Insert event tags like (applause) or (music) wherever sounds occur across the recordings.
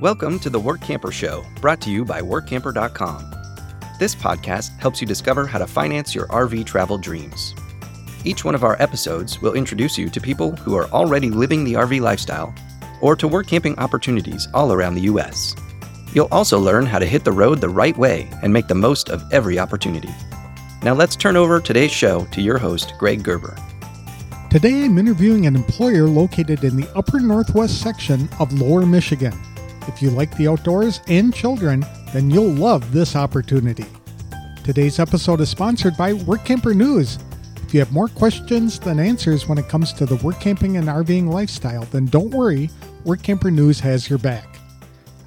Welcome to the Workamper Show, brought to you by Workamper.com. This podcast helps you discover how to finance your RV travel dreams. Each one of our episodes will introduce you to people who are already living the RV lifestyle or to work camping opportunities all around the U.S. You'll also learn how to hit the road the right way and make the most of every opportunity. Now let's turn over today's show to your host, Greg Gerber. Today I'm interviewing an employer located in the upper northwest section of Lower Michigan. If you like the outdoors and children, then you'll love this opportunity. Today's episode is sponsored by Workamper News. If you have more questions than answers when it comes to the work camping and RVing lifestyle, then don't worry, Workamper News has your back.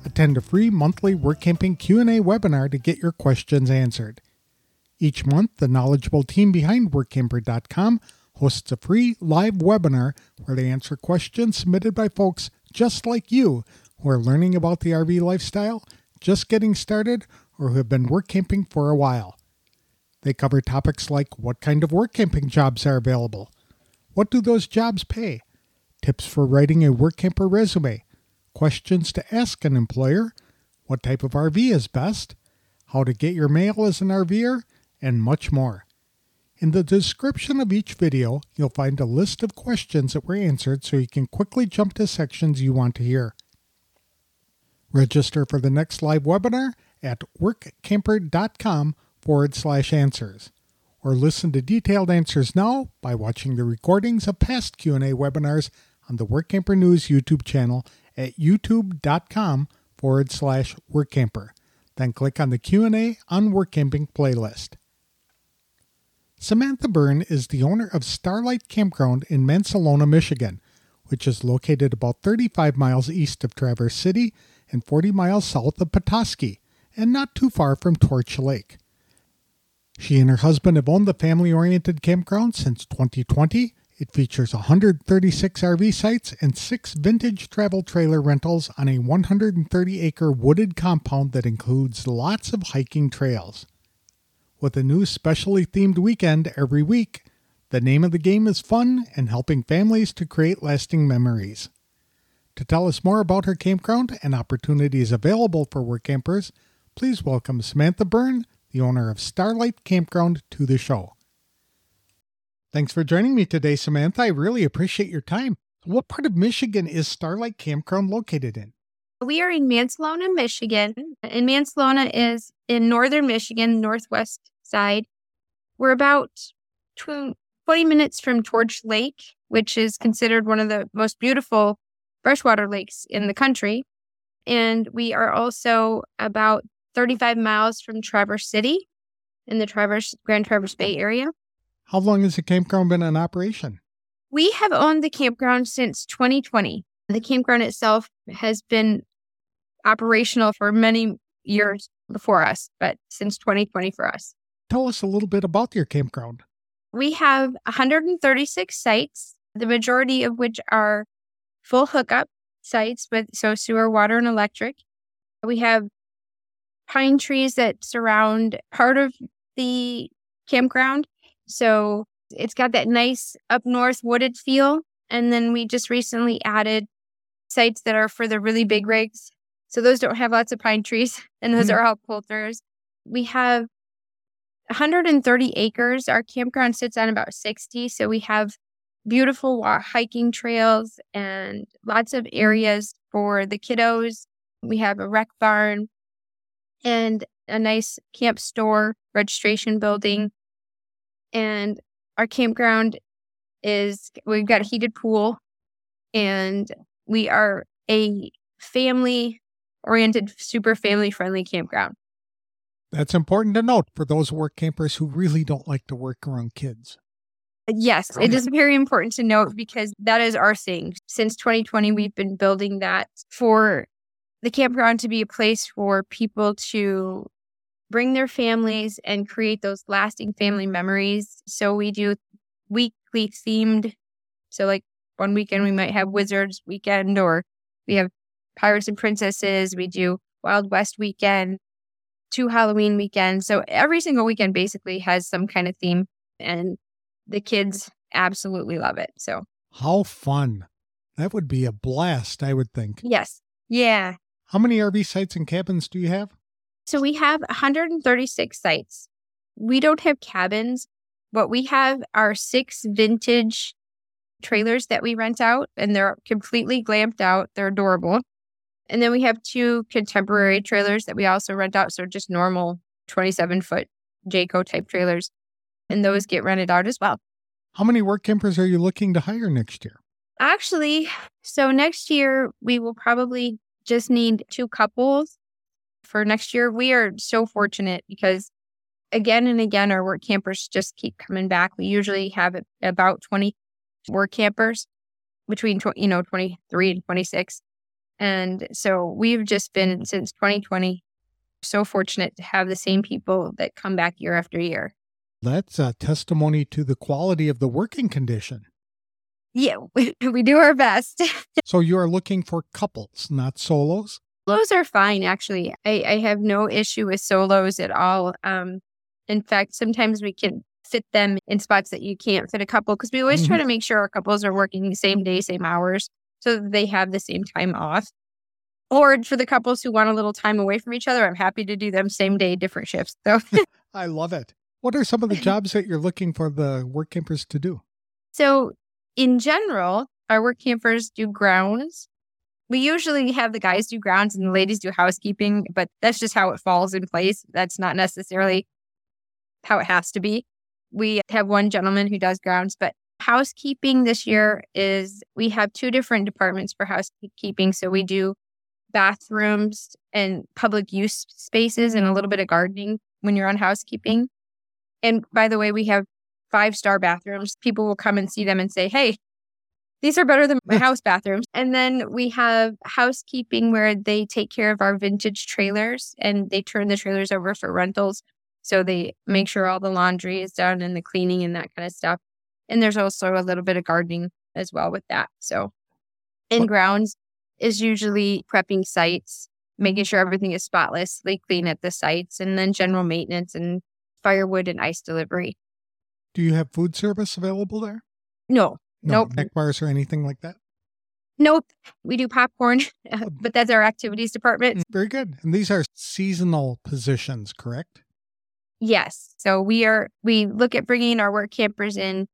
Attend a free monthly work camping Q&A webinar to get your questions answered. Each month, the knowledgeable team behind workamper.com hosts a free live webinar where they answer questions submitted by folks just like you who are learning about the RV lifestyle, just getting started, or who have been work camping for a while. They cover topics like what kind of work camping jobs are available, what do those jobs pay, tips for writing a work camper resume, questions to ask an employer, what type of RV is best, how to get your mail as an RVer, and much more. In the description of each video, you'll find a list of questions that were answered so you can quickly jump to sections you want to hear. Register for the next live webinar at workamper.com forward slash answers. Or listen to detailed answers now by watching the recordings of past Q&A webinars on the Workamper News YouTube channel at youtube.com forward slash workamper. Then click on the Q&A on WorkCamping playlist. Samantha Byrne is the owner of Starlight Campground in Mancelona, Michigan, which is located about 35 miles east of Traverse City and 40 miles south of Petoskey, and not too far from Torch Lake. She and her husband have owned the family oriented campground since 2020. It features 136 RV sites and six vintage travel trailer rentals on a 130 acre wooded compound that includes lots of hiking trails. With a new specially themed weekend every week, the name of the game is fun and helping families to create lasting memories. To tell us more about her campground and opportunities available for work campers, please welcome Samantha Byrne, the owner of Starlight Campground, to the show. Thanks for joining me today, Samantha. I really appreciate your time. What part of Michigan is Starlight Campground located in? We are in Mancelona, Michigan, and Mancelona is in northern Michigan, northwest side. We're about 20 minutes from Torch Lake, which is considered one of the most beautiful freshwater lakes in the country. And we are also about 35 miles from Traverse City in the Traverse Grand Traverse Bay area. How long has the campground been in operation? We have owned the campground since 2020. The campground itself has been operational for many years before us, but since 2020 for us. Tell us a little bit about your campground. We have 136 sites, the majority of which are full hookup sites with so sewer, water, and electric. We have pine trees that surround part of the campground. So it's got that nice up north wooded feel. And then we just recently added sites that are for the really big rigs. So those don't have lots of pine trees, (laughs) and those mm-hmm. are all coulters. We have 130 acres. Our campground sits on about 60. So we have beautiful hiking trails and lots of areas for the kiddos. We have a rec barn and a nice camp store registration building. And our campground is we've got a heated pool and we are a family oriented, super family friendly campground. That's important to note for those work campers who really don't like to work around kids. Yes, it is very important to note because that is our thing. Since 2020, we've been building that for the campground to be a place for people to bring their families and create those lasting family memories. So we do weekly themed. So, like one weekend, we might have Wizards weekend, or we have Pirates and Princesses. We do Wild West weekend, two Halloween weekends. So, every single weekend basically has some kind of theme. And the kids absolutely love it. So, how fun! That would be a blast, I would think. Yes. Yeah. How many RV sites and cabins do you have? So we have 136 sites. We don't have cabins. What we have are six vintage trailers that we rent out, and they're completely glamped out. They're adorable. And then we have two contemporary trailers that we also rent out. So just normal 27 foot Jayco type trailers. And those get rented out as well. How many work campers are you looking to hire next year? Actually, so next year we will probably just need two couples for next year. We are so fortunate because again and again, our work campers just keep coming back. We usually have about 20 work campers between, you know, 23 and 26. And so we've just been since 2020 so fortunate to have the same people that come back year after year. That's a testimony to the quality of the working condition. Yeah, (laughs) we, we do our best. (laughs) so you are looking for couples, not solos? Solos are fine, actually. I, I have no issue with solos at all. Um, in fact, sometimes we can fit them in spots that you can't fit a couple because we always mm-hmm. try to make sure our couples are working the same day, same hours, so that they have the same time off. Or for the couples who want a little time away from each other, I'm happy to do them same day, different shifts. So (laughs) I love it. What are some of the (laughs) jobs that you're looking for the work campers to do? So, in general, our work campers do grounds. We usually have the guys do grounds and the ladies do housekeeping, but that's just how it falls in place. That's not necessarily how it has to be. We have one gentleman who does grounds, but housekeeping this year is we have two different departments for housekeeping. So we do bathrooms and public use spaces and a little bit of gardening when you're on housekeeping. And by the way, we have five star bathrooms. People will come and see them and say, hey, these are better than my (laughs) house bathrooms. And then we have housekeeping where they take care of our vintage trailers and they turn the trailers over for rentals. So they make sure all the laundry is done and the cleaning and that kind of stuff. And there's also a little bit of gardening as well with that. So in grounds is usually prepping sites, making sure everything is spotlessly clean at the sites, and then general maintenance and firewood and ice delivery. Do you have food service available there? No. No nope. Neck bars or anything like that? Nope. We do popcorn, (laughs) oh. but that's our activities department. Mm, very good. And these are seasonal positions, correct? Yes. So we are, we look at bringing our work campers in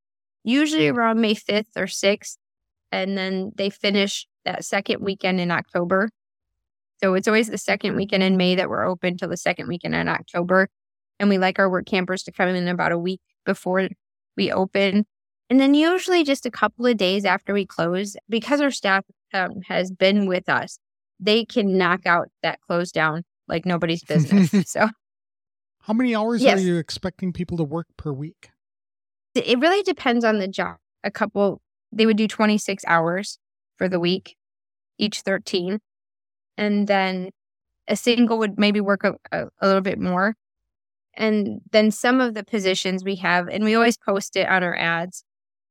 usually around May 5th or 6th, and then they finish that second weekend in October. So it's always the second weekend in May that we're open till the second weekend in October. And we like our work campers to come in about a week before we open. And then usually just a couple of days after we close, because our staff um, has been with us, they can knock out that close down like nobody's business. (laughs) so, how many hours yes. are you expecting people to work per week? It really depends on the job. A couple, they would do 26 hours for the week, each 13. And then a single would maybe work a, a, a little bit more. And then some of the positions we have, and we always post it on our ads,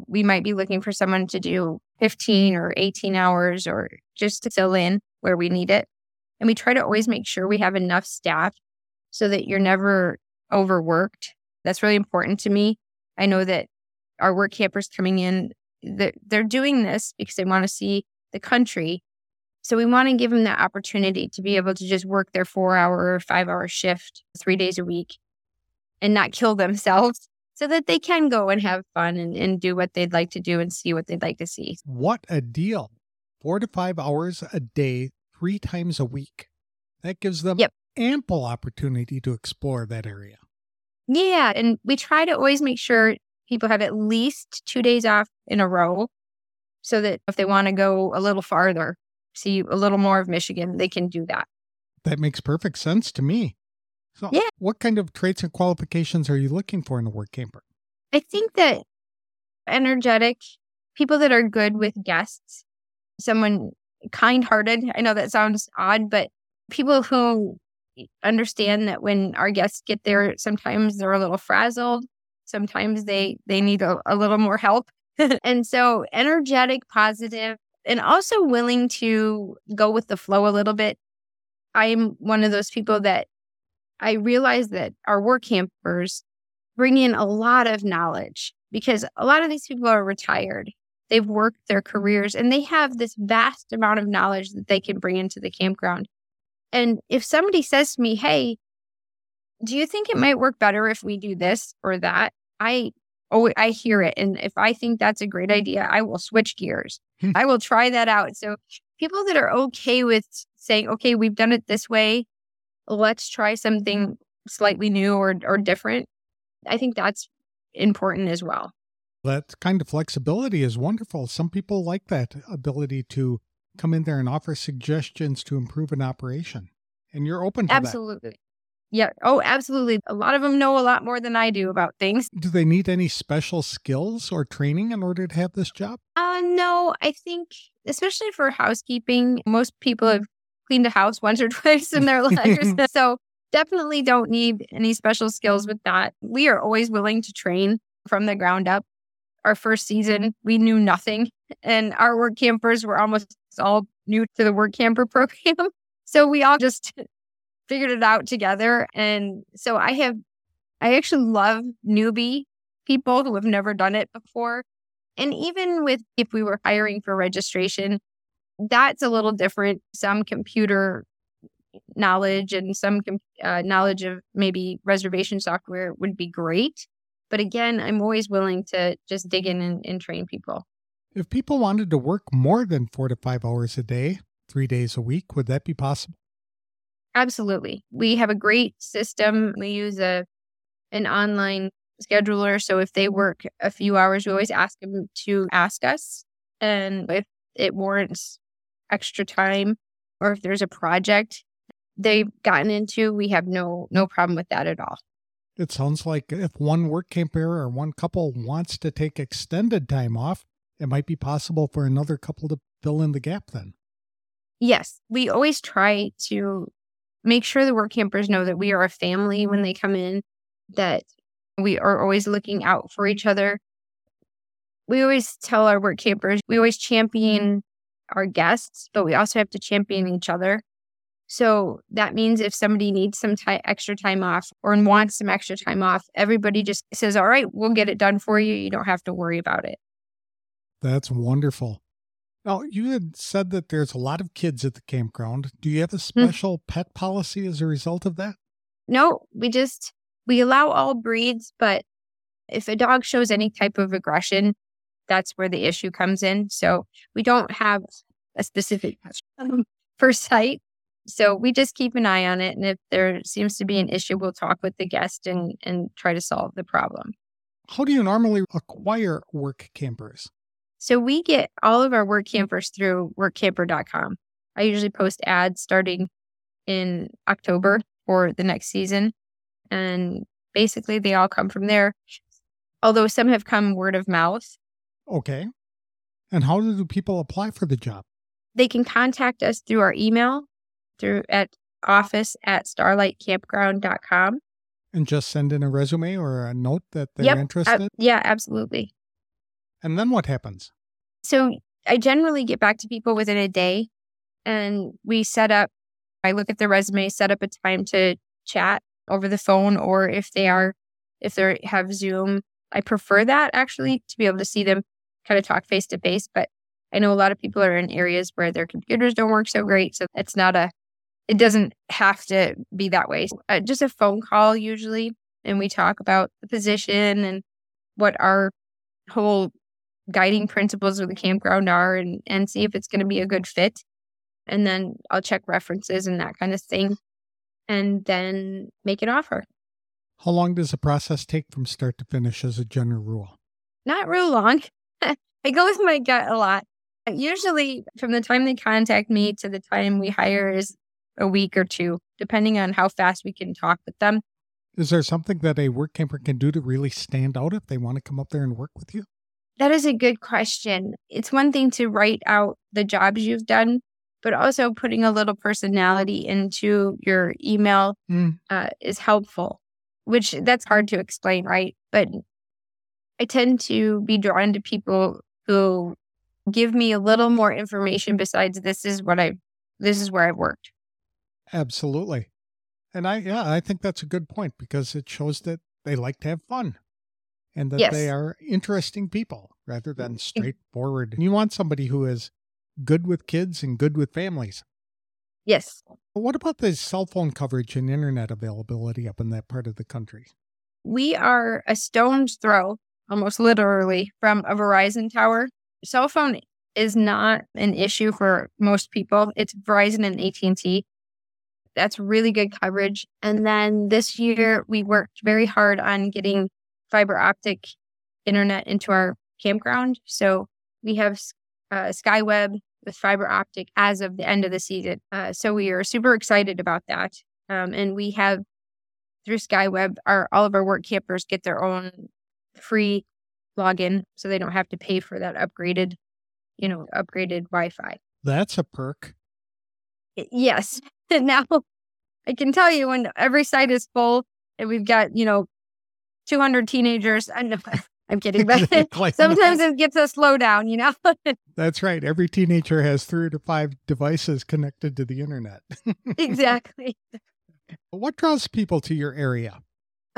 we might be looking for someone to do 15 or 18 hours or just to fill in where we need it. And we try to always make sure we have enough staff so that you're never overworked. That's really important to me. I know that our work campers coming in, they're, doing this because they want to see the country. So we want to give them that opportunity to be able to just work their four hour or five hour shift three days a week and not kill themselves (laughs) so that they can go and have fun and, and do what they'd like to do and see what they'd like to see. What a deal. Four to five hours a day, three times a week. That gives them yep. ample opportunity to explore that area. Yeah. And we try to always make sure people have at least two days off in a row so that if they want to go a little farther, see a little more of Michigan, they can do that. That makes perfect sense to me. So, uh, yeah. what kind of traits and qualifications are you looking for in a work camper? I think that energetic, people that are good with guests, someone kind hearted. I know that sounds odd, but people who understand that when our guests get there, sometimes they're a little frazzled. Sometimes they they need a, a little more help. (laughs) and so energetic, positive, and also willing to go with the flow a little bit. I'm one of those people that I realize that our work campers bring in a lot of knowledge because a lot of these people are retired. They've worked their careers and they have this vast amount of knowledge that they can bring into the campground. And if somebody says to me, Hey, do you think it might work better if we do this or that? I oh I hear it. And if I think that's a great idea, I will switch gears. Hmm. I will try that out. So people that are okay with saying, okay, we've done it this way, let's try something slightly new or or different. I think that's important as well. That kind of flexibility is wonderful. Some people like that ability to come in there and offer suggestions to improve an operation. And you're open to Absolutely. Yeah. Oh, absolutely. A lot of them know a lot more than I do about things. Do they need any special skills or training in order to have this job? Uh, no, I think, especially for housekeeping, most people have cleaned a house once or (laughs) twice in their lives. (laughs) (laughs) so definitely don't need any special skills with that. We are always willing to train from the ground up. Our first season, we knew nothing, and our work campers were almost all new to the work camper program. So we all just figured it out together. And so I have, I actually love newbie people who have never done it before. And even with if we were hiring for registration, that's a little different. Some computer knowledge and some com- uh, knowledge of maybe reservation software would be great. But again, I'm always willing to just dig in and, and train people. If people wanted to work more than four to five hours a day, three days a week, would that be possible? Absolutely. We have a great system. We use a an online scheduler. So if they work a few hours, we always ask them to ask us. And if it warrants extra time or if there's a project they've gotten into, we have no no problem with that at all. It sounds like if one work camper or one couple wants to take extended time off, it might be possible for another couple to fill in the gap then. Yes, we always try to make sure the work campers know that we are a family when they come in, that we are always looking out for each other. We always tell our work campers, we always champion our guests, but we also have to champion each other. So that means if somebody needs some ti extra time off or wants some extra time off, everybody just says, All right, we'll get it done for you. You don't have to worry about it. That's wonderful. Now, you had said that there's a lot of kids at the campground. Do you have a hmm. special pet policy as a result of that? No, we just we allow all breeds, but if a dog shows any type of aggression, that's where the issue comes in. So we don't have a specific um, per site. So we just keep an eye on it. And if there seems to be an issue, we'll talk with the guest and, and try to solve the problem. How do you normally acquire work campers? So we get all of our work campers through workamper.com. I usually post ads starting in October for the next season. And basically, they all come from there. Although some have come word of mouth, Okay. And how do people apply for the job? they can contact us through our email through at office at starlightcampground.com. And just send in a resume or a note that they're Yep, interested? Uh, yeah, absolutely. and then what happens? So I generally get back to people within a day and we set up, I look at the resume, set up a time to chat over the phone or if they are, if they have Zoom. I prefer that actually to be able to see them kind of talk face to face. But I know a lot of people are in areas where their computers don't work so great. So it's not a, it doesn't have to be that way. Uh, just a phone call usually. And we talk about the position and what our whole guiding principles of the campground are and, and see if it's going to be a good fit. And then I'll check references and that kind of thing. And then make an offer. How long does the process take from start to finish as a general rule? Not real long. I go with my gut a lot. Usually, from the time they contact me to the time we hire is a week or two, depending on how fast we can talk with them. Is there something that a work camper can do to really stand out if they want to come up there and work with you? That is a good question. It's one thing to write out the jobs you've done, but also putting a little personality into your email Mm. uh, is helpful, which that's hard to explain, right? But I tend to be drawn to people who give me a little more information mm-hmm. besides this is what I, this is where I've worked. Absolutely. And I, yeah, I think that's a good point because it shows that they like to have fun and that Yes. they are interesting people rather than mm, straightforward. You want somebody who is good with kids and good with families. Yes. What about the cell phone coverage and internet availability up in that part of the country? We are a stone's throw, almost literally, from a Verizon tower. Cell phone is not an issue for most people. It's Verizon and AT&T. That's really good coverage. And then this year we worked very hard on getting fiber optic internet into our campground. So we have uh, SkyWeb with fiber optic as of the end of the season. Uh, so we are super excited about that. Um, and we have through SkyWeb, our all of our work campers get their own free login, so they don't have to pay for that upgraded, you know, upgraded Wi-Fi. That's a perk. Yes. (laughs) now I can tell you when every site is full and we've got you know 200 teenagers. I know (laughs) I'm kidding, but (laughs) sometimes it gets a slowdown, you know? That's right. Every teenager has three to five devices connected to the internet. exactly. What draws people to your area?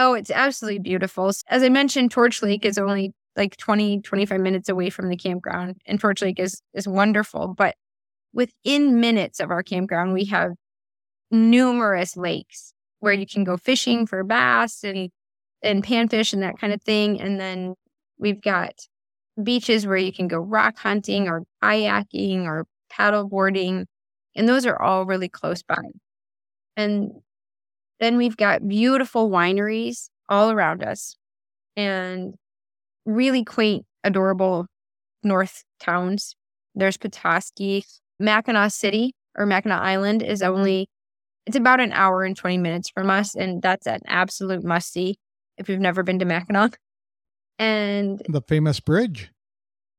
Oh, it's absolutely beautiful. As I mentioned, Torch Lake is only like 20, 25 minutes away from the campground, and Torch Lake is, is wonderful. But within minutes of our campground, we have numerous lakes where you can go fishing for bass and and panfish and that kind of thing. And then we've got beaches where you can go rock hunting or kayaking or paddle boarding. And those are all really close by. And then we've got beautiful wineries all around us and really quaint, adorable north towns. There's Petoskey. Mackinaw City or Mackinac Island is only, it's about an hour and 20 minutes from us. And that's an absolute must see if you've never been to Mackinac. And the famous bridge.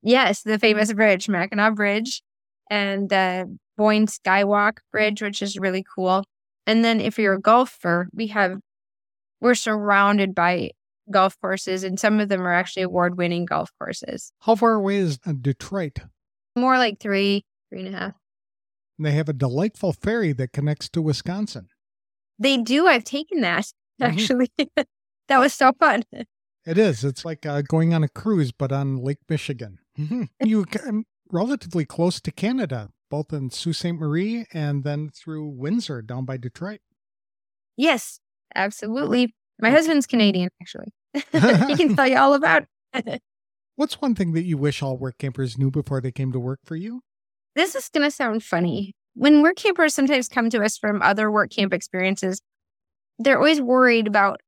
Yes, the famous bridge, Mackinac Bridge, and the Boyne Skywalk Bridge, which is really cool. And then if you're a golfer, we have, we're surrounded by golf courses, and some of them are actually award winning golf courses. How far away is uh, Detroit? More like three, three and a half. And they have a delightful ferry that connects to Wisconsin. They do. I've taken that mm-hmm. actually. Mm-hmm. (laughs) That was so fun. (laughs) It is. It's like uh, going on a cruise, but on Lake Michigan. Mm-hmm. you are relatively close to Canada, both in Sault Ste. Marie and then through Windsor down by Detroit. Yes, absolutely. My husband's Canadian, actually. (laughs) he can (laughs) tell you all about it. What's one thing that you wish all work campers knew before they came to work for you? This is going to sound funny. When work campers sometimes come to us from other work camp experiences, they're always worried about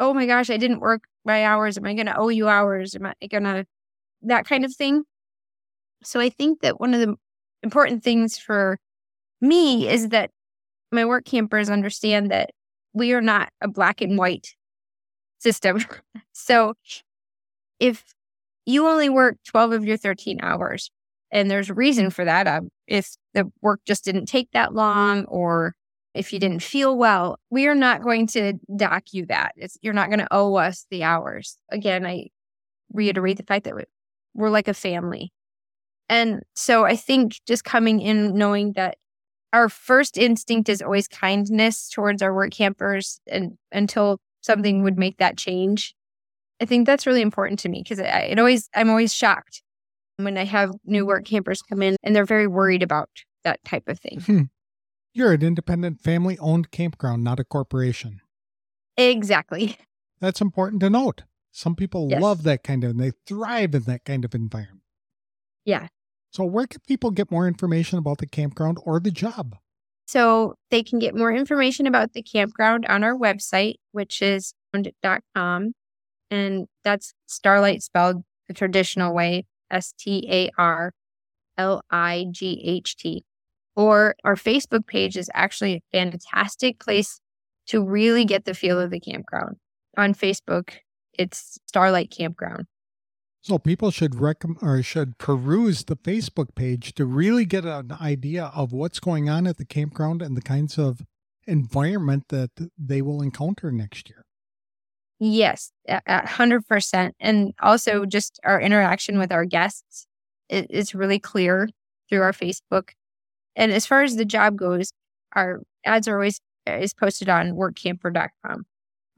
oh my gosh, I didn't work my hours. Am I going to owe you hours? Am I going to, that kind of thing. So I think that one of the important things for me is that my work campers understand that we are not a black and white system. (laughs) so if you only work 12 of your 13 hours, and there's a reason for that, um, if the work just didn't take that long or if you didn't feel well, we are not going to dock you that. It's, you're not going to owe us the hours. Again, I reiterate the fact that we're like a family. And so I think just coming in knowing that our first instinct is always kindness towards our work campers and until something would make that change. I think that's really important to me because it always I'm always shocked when I have new work campers come in and they're very worried about that type of thing. Hmm. You're an independent family owned campground, not a corporation. Exactly. That's important to note. Some people yes. love that kind of, and they thrive in that kind of environment. Yeah. So, where can people get more information about the campground or the job? So, they can get more information about the campground on our website, which is com. And that's Starlight spelled the traditional way S T A R L I G H T or our Facebook page is actually a fantastic place to really get the feel of the campground. On Facebook, it's Starlight Campground. So people should recommend or should peruse the Facebook page to really get an idea of what's going on at the campground and the kinds of environment that they will encounter next year. Yes, a hundred percent. And also just our interaction with our guests is really clear through our Facebook and as far as the job goes, our ads are always is posted on workamper.com.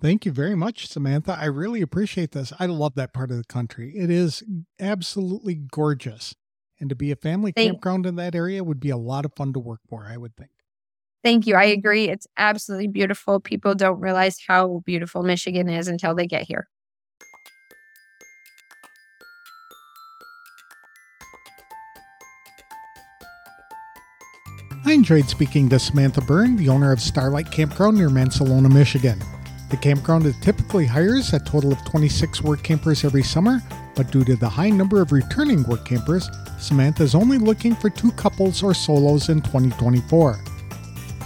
Thank you very much, Samantha. I really appreciate this. I love that part of the country. It is absolutely gorgeous. And to be a family Thank- campground in that area would be a lot of fun to work for, I would think. Thank you. I agree. It's absolutely beautiful. People don't realize how beautiful Michigan is until they get here. I enjoyed speaking to Samantha Byrne, the owner of Starlight Campground near Mancelona, Michigan. The campground typically hires a total of 26 work campers every summer, but due to the high number of returning work campers, Samantha is only looking for two couples or solos in 2024.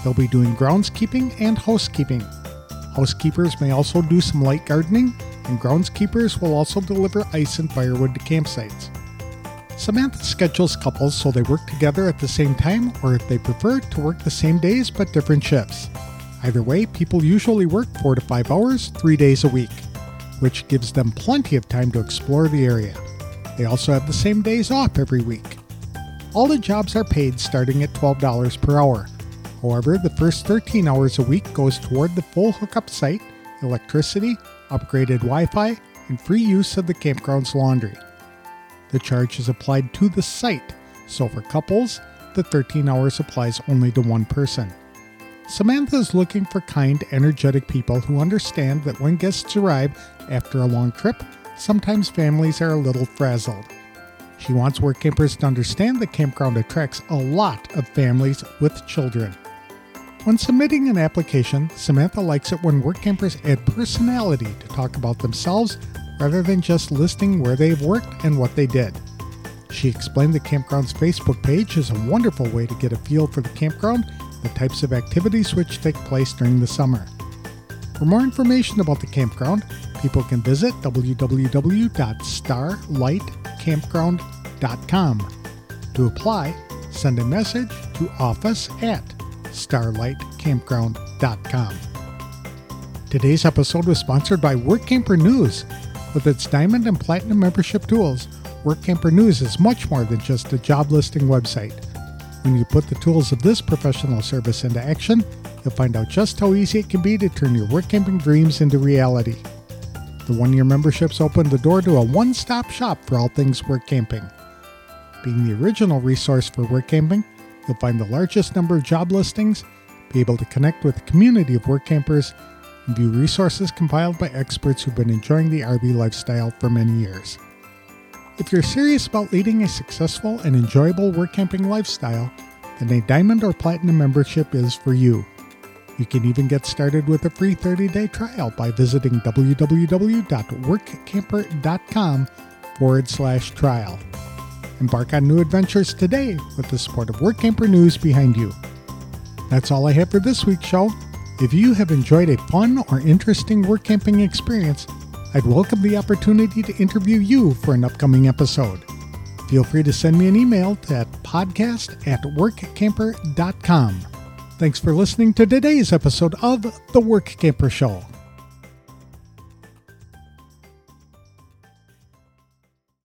They'll be doing groundskeeping and housekeeping. Housekeepers may also do some light gardening, and groundskeepers will also deliver ice and firewood to campsites. Samantha schedules couples so they work together at the same time, or if they prefer, to work the same days but different shifts. Either way, people usually work 4 to 5 hours, 3 days a week, which gives them plenty of time to explore the area. They also have the same days off every week. All the jobs are paid starting at $12 per hour. However, the first 13 hours a week goes toward the full hookup site, electricity, upgraded Wi Fi, and free use of the campground's laundry. The charge is applied to the site, so for couples, the 13 hours applies only to one person. Samantha is looking for kind, energetic people who understand that when guests arrive after a long trip, sometimes families are a little frazzled. She wants work campers to understand the campground attracts a lot of families with children. When submitting an application, Samantha likes it when work campers add personality to talk about themselves rather than just listing where they've worked and what they did. She explained the campground's Facebook page is a wonderful way to get a feel for the campground, the types of activities which take place during the summer. For more information about the campground, people can visit www.starlightcampground.com. To apply, send a message to office at starlightcampground.com. Today's episode was sponsored by Workamper News. With its diamond and platinum membership tools, Workamper News is much more than just a job listing website. When you put the tools of this professional service into action, you'll find out just how easy it can be to turn your work camping dreams into reality. The one year memberships open the door to a one stop shop for all things work camping. Being the original resource for work camping, You'll find the largest number of job listings, be able to connect with a community of work campers, and view resources compiled by experts who've been enjoying the RV lifestyle for many years. If you're serious about leading a successful and enjoyable work camping lifestyle, then a Diamond or Platinum membership is for you. You can even get started with a free 30 day trial by visiting www.workamper.com forward slash trial. Embark on new adventures today with the support of Workamper News behind you. That's all I have for this week's show. If you have enjoyed a fun or interesting work camping experience, I'd welcome the opportunity to interview you for an upcoming episode. Feel free to send me an email at podcast at workamper.com. Thanks for listening to today's episode of The Work Camper Show.